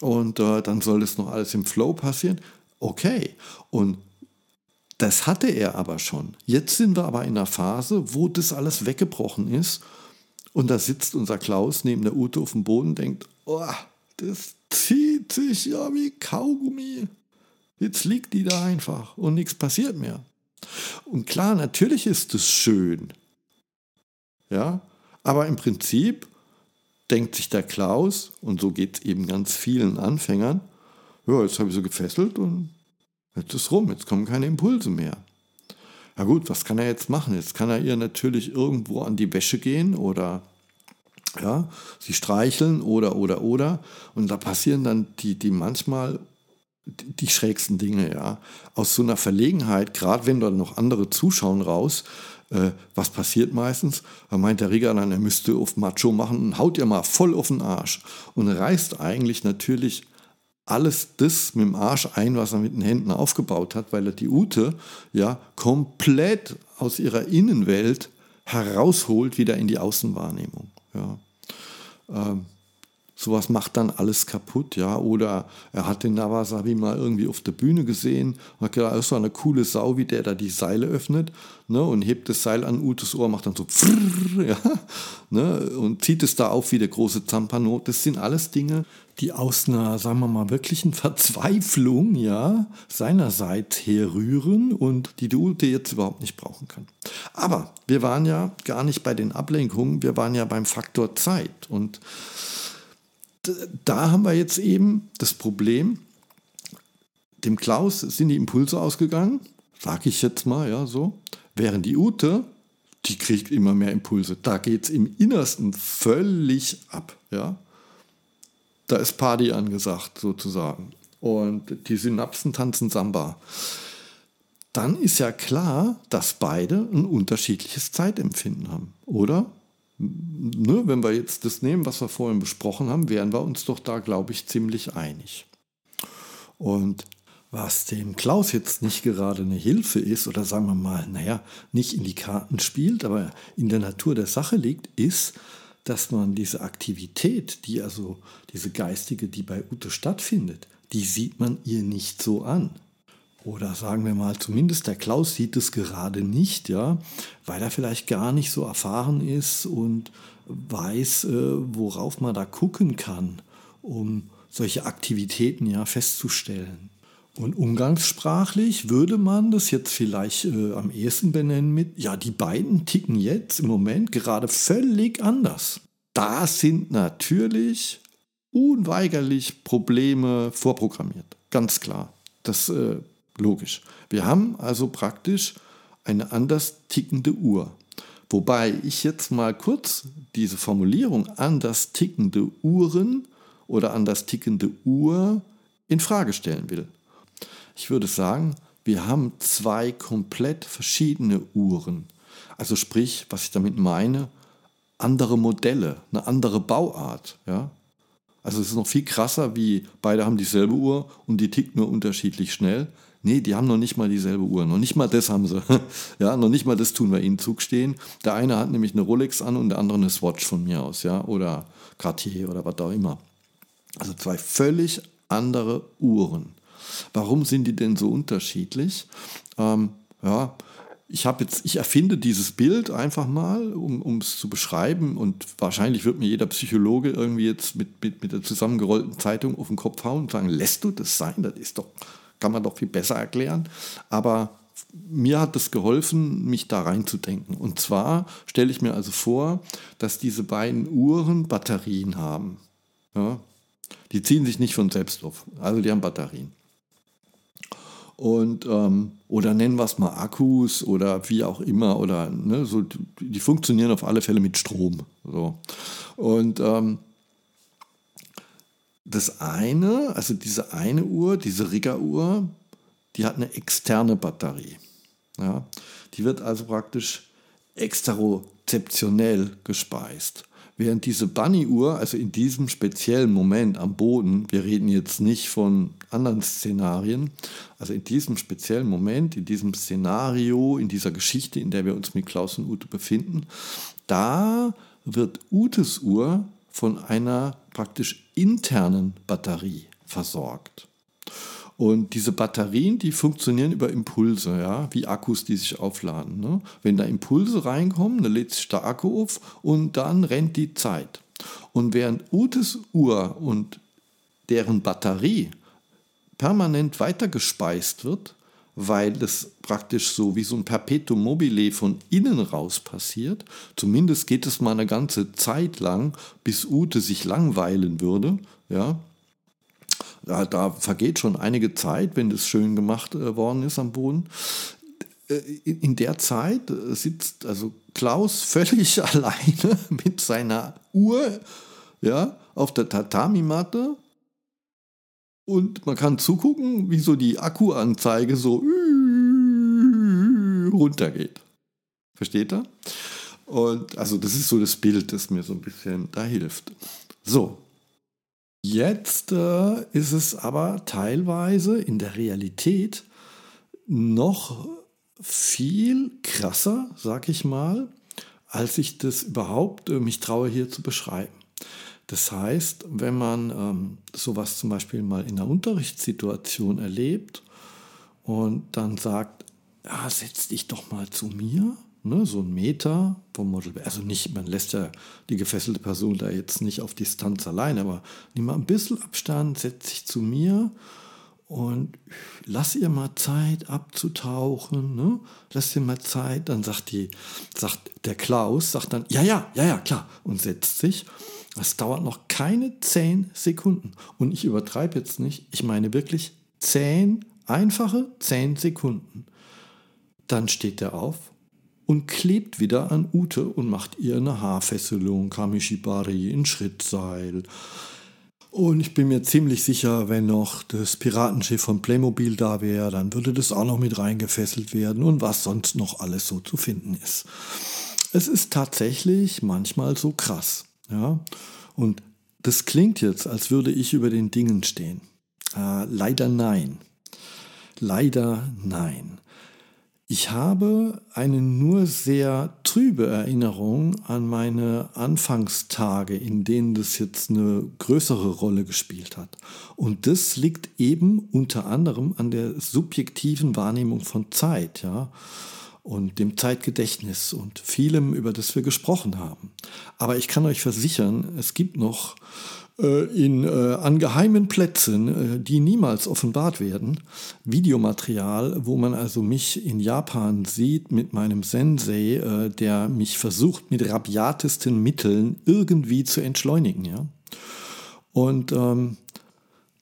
und äh, dann soll das noch alles im Flow passieren. Okay. Und das hatte er aber schon. Jetzt sind wir aber in einer Phase, wo das alles weggebrochen ist und da sitzt unser Klaus neben der Ute auf dem Boden und denkt, oh, das zieht sich ja wie Kaugummi. Jetzt liegt die da einfach und nichts passiert mehr. Und klar, natürlich ist es schön. Ja, Aber im Prinzip denkt sich der Klaus, und so geht es eben ganz vielen Anfängern, ja, jetzt habe ich so gefesselt und jetzt ist rum, jetzt kommen keine Impulse mehr. Ja gut, was kann er jetzt machen? Jetzt kann er ihr natürlich irgendwo an die Wäsche gehen oder ja, sie streicheln oder oder oder und da passieren dann die, die manchmal die schrägsten Dinge, ja. Aus so einer Verlegenheit, gerade wenn da noch andere zuschauen raus, äh, was passiert meistens? Da meint der Rieger dann, er müsste auf Macho machen und haut ihr mal voll auf den Arsch und reißt eigentlich natürlich alles das mit dem Arsch ein, was er mit den Händen aufgebaut hat, weil er die Ute ja komplett aus ihrer Innenwelt herausholt wieder in die Außenwahrnehmung. Ja. Ähm, sowas macht dann alles kaputt, ja. Oder er hat den Nawasabi mal irgendwie auf der Bühne gesehen und hat gedacht, das ist so eine coole Sau, wie der da die Seile öffnet, ne, und hebt das Seil an Utes Ohr, macht dann so, ja, ne, und zieht es da auf wie der große Zampano. Das sind alles Dinge, die aus einer, sagen wir mal, wirklichen Verzweiflung, ja, seinerseits herrühren und die die Ute jetzt überhaupt nicht brauchen kann. Aber wir waren ja gar nicht bei den Ablenkungen, wir waren ja beim Faktor Zeit und da haben wir jetzt eben das Problem, dem Klaus sind die Impulse ausgegangen, sage ich jetzt mal, ja, so, während die Ute, die kriegt immer mehr Impulse. Da geht es im Innersten völlig ab, ja. Da ist Party angesagt, sozusagen. Und die Synapsen tanzen Samba. Dann ist ja klar, dass beide ein unterschiedliches Zeitempfinden haben, oder? Ne, wenn wir jetzt das nehmen, was wir vorhin besprochen haben, wären wir uns doch da, glaube ich, ziemlich einig. Und was dem Klaus jetzt nicht gerade eine Hilfe ist, oder sagen wir mal, naja, nicht in die Karten spielt, aber in der Natur der Sache liegt, ist, dass man diese Aktivität, die also diese geistige, die bei Ute stattfindet, die sieht man ihr nicht so an. Oder sagen wir mal, zumindest der Klaus sieht es gerade nicht, ja, weil er vielleicht gar nicht so erfahren ist und weiß, äh, worauf man da gucken kann, um solche Aktivitäten ja festzustellen. Und umgangssprachlich würde man das jetzt vielleicht äh, am ehesten benennen mit, ja, die beiden ticken jetzt im Moment gerade völlig anders. Da sind natürlich unweigerlich Probleme vorprogrammiert, ganz klar. Das äh, Logisch. Wir haben also praktisch eine anders tickende Uhr. Wobei ich jetzt mal kurz diese Formulierung anders tickende Uhren oder anders tickende Uhr in Frage stellen will. Ich würde sagen, wir haben zwei komplett verschiedene Uhren. Also sprich, was ich damit meine, andere Modelle, eine andere Bauart. Ja? Also es ist noch viel krasser, wie beide haben dieselbe Uhr und die tickt nur unterschiedlich schnell. Nee, die haben noch nicht mal dieselbe Uhr. Noch nicht mal das haben sie. (laughs) ja, noch nicht mal das tun wir ihnen zugestehen. Der eine hat nämlich eine Rolex an und der andere eine Swatch von mir aus, ja, oder Cartier oder was auch immer. Also zwei völlig andere Uhren. Warum sind die denn so unterschiedlich? Ähm, ja, ich habe jetzt, ich erfinde dieses Bild einfach mal, um es zu beschreiben und wahrscheinlich wird mir jeder Psychologe irgendwie jetzt mit, mit, mit der zusammengerollten Zeitung auf den Kopf hauen und sagen, lässt du das sein? Das ist doch kann man doch viel besser erklären. Aber mir hat es geholfen, mich da reinzudenken. Und zwar stelle ich mir also vor, dass diese beiden Uhren Batterien haben. Ja? Die ziehen sich nicht von selbst auf. Also die haben Batterien. Und, ähm, oder nennen wir es mal Akkus oder wie auch immer. Oder ne, so, die funktionieren auf alle Fälle mit Strom. So. Und ähm, das eine, also diese eine Uhr, diese Rigger-Uhr, die hat eine externe Batterie. Ja, die wird also praktisch exterozeptionell gespeist. Während diese Bunny-Uhr, also in diesem speziellen Moment am Boden, wir reden jetzt nicht von anderen Szenarien, also in diesem speziellen Moment, in diesem Szenario, in dieser Geschichte, in der wir uns mit Klaus und Ute befinden, da wird Utes Uhr von einer praktisch internen Batterie versorgt. Und diese Batterien, die funktionieren über Impulse, ja, wie Akkus, die sich aufladen. Ne? Wenn da Impulse reinkommen, dann lädt sich der Akku auf und dann rennt die Zeit. Und während Utes Uhr und deren Batterie permanent weitergespeist wird, weil das praktisch so wie so ein Perpetuum mobile von innen raus passiert. Zumindest geht es mal eine ganze Zeit lang, bis Ute sich langweilen würde. Ja, da, da vergeht schon einige Zeit, wenn das schön gemacht äh, worden ist am Boden. Äh, in der Zeit äh, sitzt also Klaus (laughs) völlig alleine mit seiner Uhr ja, auf der Tatami-Matte und man kann zugucken, wie so die Akkuanzeige so runtergeht. Versteht er? Und also das ist so das Bild, das mir so ein bisschen da hilft. So, jetzt äh, ist es aber teilweise in der Realität noch viel krasser, sag ich mal, als ich das überhaupt äh, mich traue hier zu beschreiben. Das heißt, wenn man ähm, sowas zum Beispiel mal in einer Unterrichtssituation erlebt und dann sagt, ja, setz dich doch mal zu mir, ne, so ein Meter vom Model, also nicht, man lässt ja die gefesselte Person da jetzt nicht auf Distanz allein, aber nimm mal ein bisschen Abstand, setz dich zu mir und lass ihr mal Zeit abzutauchen, ne? lass ihr mal Zeit, dann sagt die, sagt der Klaus, sagt dann, ja, ja, ja, ja, klar, und setzt sich das dauert noch keine zehn Sekunden. Und ich übertreibe jetzt nicht, ich meine wirklich zehn, einfache zehn Sekunden. Dann steht er auf und klebt wieder an Ute und macht ihr eine Haarfesselung, Kamishibari, ein Schrittseil. Und ich bin mir ziemlich sicher, wenn noch das Piratenschiff von Playmobil da wäre, dann würde das auch noch mit reingefesselt werden und was sonst noch alles so zu finden ist. Es ist tatsächlich manchmal so krass. Ja? Und das klingt jetzt, als würde ich über den Dingen stehen. Äh, leider nein. Leider nein. Ich habe eine nur sehr trübe Erinnerung an meine Anfangstage, in denen das jetzt eine größere Rolle gespielt hat. Und das liegt eben unter anderem an der subjektiven Wahrnehmung von Zeit, ja und dem Zeitgedächtnis und vielem, über das wir gesprochen haben. Aber ich kann euch versichern, es gibt noch äh, in, äh, an geheimen Plätzen, äh, die niemals offenbart werden, Videomaterial, wo man also mich in Japan sieht mit meinem Sensei, äh, der mich versucht mit rabiatesten Mitteln irgendwie zu entschleunigen. Ja? Und ähm,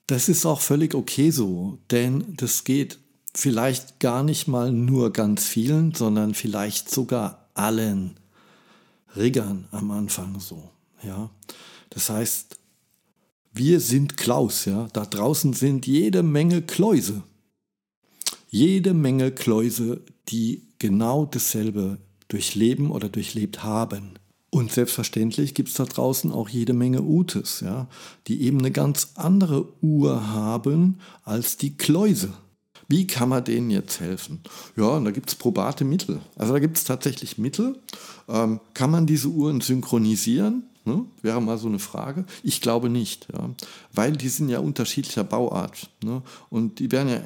das ist auch völlig okay so, denn das geht vielleicht gar nicht mal nur ganz vielen, sondern vielleicht sogar allen Riggern am Anfang so. Ja? Das heißt, wir sind Klaus, ja. Da draußen sind jede Menge Kläuse. Jede Menge Kläuse, die genau dasselbe durchleben oder durchlebt haben. Und selbstverständlich gibt es da draußen auch jede Menge Utes, ja, die eben eine ganz andere Uhr haben als die Kläuse. Wie kann man denen jetzt helfen? Ja, und da gibt es probate Mittel. Also da gibt es tatsächlich Mittel. Ähm, kann man diese Uhren synchronisieren? Ne? Wäre mal so eine Frage. Ich glaube nicht, ja? weil die sind ja unterschiedlicher Bauart ne? und die werden ja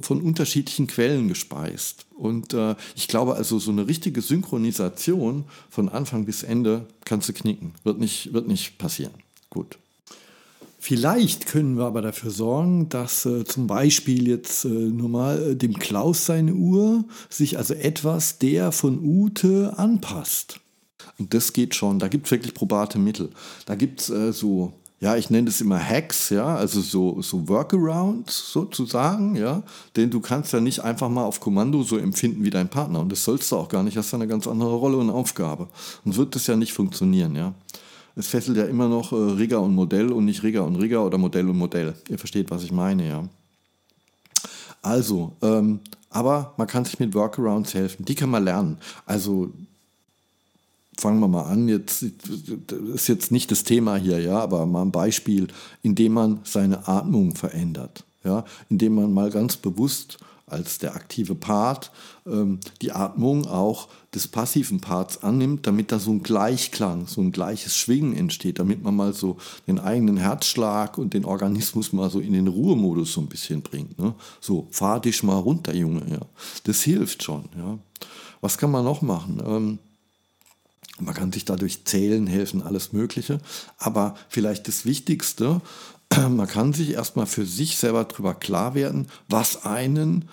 von unterschiedlichen Quellen gespeist. Und äh, ich glaube also, so eine richtige Synchronisation von Anfang bis Ende kannst du knicken. Wird nicht, wird nicht passieren. Gut. Vielleicht können wir aber dafür sorgen, dass äh, zum Beispiel jetzt äh, nur mal äh, dem Klaus seine Uhr sich also etwas der von Ute anpasst. Und das geht schon. Da gibt es wirklich probate Mittel. Da gibt es äh, so, ja, ich nenne das immer Hacks, ja, also so, so Workarounds sozusagen, ja. Denn du kannst ja nicht einfach mal auf Kommando so empfinden wie dein Partner. Und das sollst du auch gar nicht. Das ist eine ganz andere Rolle und Aufgabe. Und wird das ja nicht funktionieren, ja es fesselt ja immer noch äh, Rigger und Modell und nicht Rigger und Rigger oder Modell und Modell. Ihr versteht, was ich meine, ja. Also, ähm, aber man kann sich mit Workarounds helfen. Die kann man lernen. Also fangen wir mal an. Jetzt das ist jetzt nicht das Thema hier, ja, aber mal ein Beispiel, indem man seine Atmung verändert, ja, indem man mal ganz bewusst als der aktive Part ähm, die Atmung auch des passiven Parts annimmt, damit da so ein Gleichklang, so ein gleiches Schwingen entsteht, damit man mal so den eigenen Herzschlag und den Organismus mal so in den Ruhemodus so ein bisschen bringt. Ne? So, fahr dich mal runter, Junge. Ja. Das hilft schon. Ja. Was kann man noch machen? Ähm, man kann sich dadurch zählen, helfen, alles Mögliche. Aber vielleicht das Wichtigste, (clears throat) man kann sich erstmal für sich selber darüber klar werden, was einen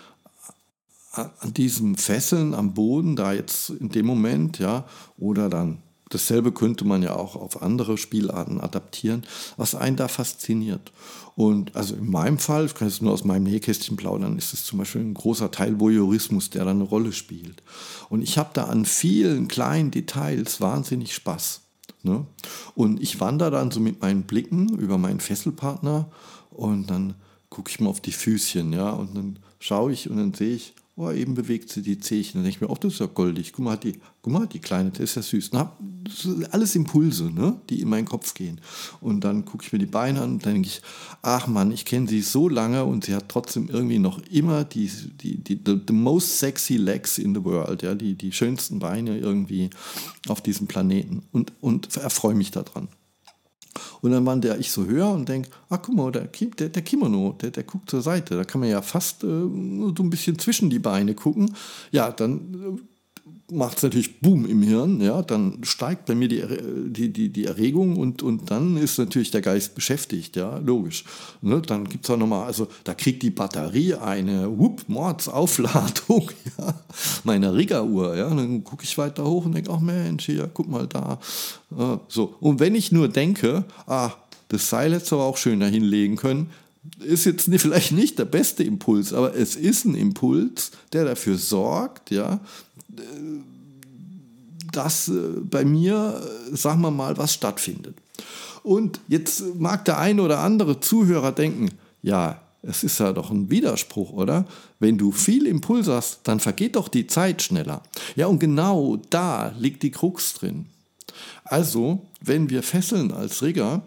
an diesem Fesseln am Boden, da jetzt in dem Moment, ja, oder dann dasselbe könnte man ja auch auf andere Spielarten adaptieren, was einen da fasziniert. Und also in meinem Fall, ich kann jetzt nur aus meinem Nähkästchen plaudern, ist es zum Beispiel ein großer Teil Voyeurismus, der da eine Rolle spielt. Und ich habe da an vielen kleinen Details wahnsinnig Spaß. Ne? Und ich wandere dann so mit meinen Blicken über meinen Fesselpartner und dann gucke ich mal auf die Füßchen, ja, und dann schaue ich und dann sehe ich, oh, eben bewegt sie die Zehchen. Dann denke ich mir, oh, das ist ja goldig. Guck mal, die, guck mal, die Kleine, das ist ja süß. Na, alles Impulse, ne, die in meinen Kopf gehen. Und dann gucke ich mir die Beine an und dann denke ich, ach Mann, ich kenne sie so lange und sie hat trotzdem irgendwie noch immer die, die, die the, the, most sexy legs in the world, ja, die, die schönsten Beine irgendwie auf diesem Planeten und, und erfreue mich daran. Und dann wandere ich so höher und denke, ach guck mal, der, der, der Kimono, der, der guckt zur Seite. Da kann man ja fast äh, so ein bisschen zwischen die Beine gucken. Ja, dann äh, macht es natürlich Boom im Hirn, ja, dann steigt bei mir die, die, die, die Erregung und, und dann ist natürlich der Geist beschäftigt, ja, logisch. Ne, dann gibt es auch nochmal, also da kriegt die Batterie eine Whoop, Mordsaufladung (laughs) ja, meiner Riggeruhr, ja, dann gucke ich weiter hoch und denke, ach Mensch, hier, guck mal da. Äh, so. Und wenn ich nur denke, ah, das Seil hätte aber auch schön dahinlegen können, ist jetzt (laughs) vielleicht nicht der beste Impuls, aber es ist ein Impuls, der dafür sorgt, ja, dass äh, bei mir, äh, sagen wir mal, was stattfindet. Und jetzt mag der eine oder andere Zuhörer denken, ja, es ist ja doch ein Widerspruch, oder? Wenn du viel Impuls hast, dann vergeht doch die Zeit schneller. Ja, und genau da liegt die Krux drin. Also, wenn wir fesseln als Rigger,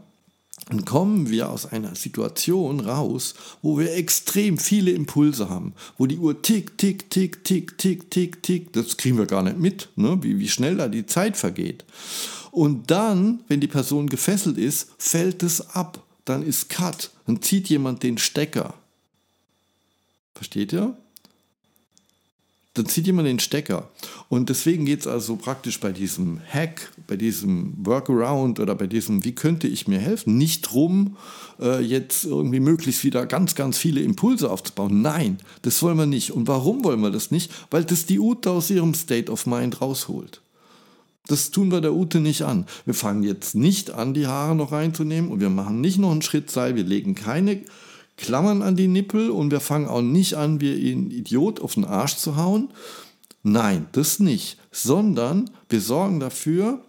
dann kommen wir aus einer Situation raus, wo wir extrem viele Impulse haben, wo die Uhr tick, tick, tick, tick, tick, tick, tick, das kriegen wir gar nicht mit, ne? wie, wie schnell da die Zeit vergeht. Und dann, wenn die Person gefesselt ist, fällt es ab, dann ist Cut, dann zieht jemand den Stecker. Versteht ihr? dann zieht jemand den Stecker. Und deswegen geht es also praktisch bei diesem Hack, bei diesem Workaround oder bei diesem, wie könnte ich mir helfen, nicht drum, äh, jetzt irgendwie möglichst wieder ganz, ganz viele Impulse aufzubauen. Nein, das wollen wir nicht. Und warum wollen wir das nicht? Weil das die Ute aus ihrem State of Mind rausholt. Das tun wir der Ute nicht an. Wir fangen jetzt nicht an, die Haare noch reinzunehmen und wir machen nicht noch einen Schritt Seil, wir legen keine Klammern an die Nippel und wir fangen auch nicht an, wie ein Idiot auf den Arsch zu hauen. Nein, das nicht. Sondern wir sorgen dafür,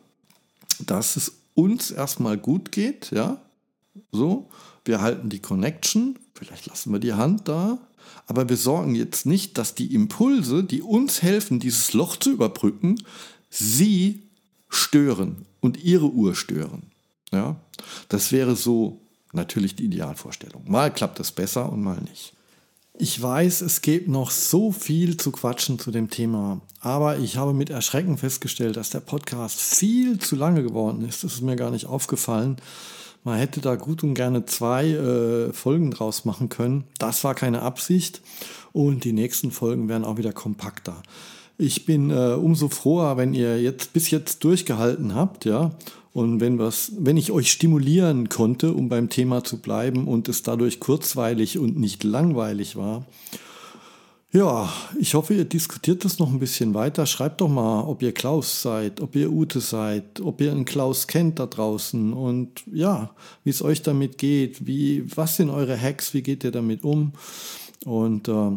dass es uns erstmal gut geht, ja. So, wir halten die Connection, vielleicht lassen wir die Hand da, aber wir sorgen jetzt nicht, dass die Impulse, die uns helfen, dieses Loch zu überbrücken, sie stören und ihre Uhr stören. Ja, das wäre so natürlich die Idealvorstellung. Mal klappt es besser und mal nicht. Ich weiß, es gibt noch so viel zu quatschen zu dem Thema, aber ich habe mit Erschrecken festgestellt, dass der Podcast viel zu lange geworden ist. Das ist mir gar nicht aufgefallen. Man hätte da gut und gerne zwei äh, Folgen draus machen können. Das war keine Absicht und die nächsten Folgen werden auch wieder kompakter. Ich bin äh, umso froher, wenn ihr jetzt bis jetzt durchgehalten habt, ja, und wenn, was, wenn ich euch stimulieren konnte, um beim Thema zu bleiben und es dadurch kurzweilig und nicht langweilig war, ja, ich hoffe, ihr diskutiert das noch ein bisschen weiter. Schreibt doch mal, ob ihr Klaus seid, ob ihr Ute seid, ob ihr einen Klaus kennt da draußen und ja, wie es euch damit geht, wie, was sind eure Hacks, wie geht ihr damit um und äh,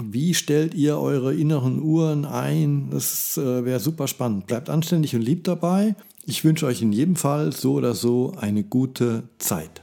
wie stellt ihr eure inneren Uhren ein? Das äh, wäre super spannend. Bleibt anständig und lieb dabei. Ich wünsche euch in jedem Fall so oder so eine gute Zeit.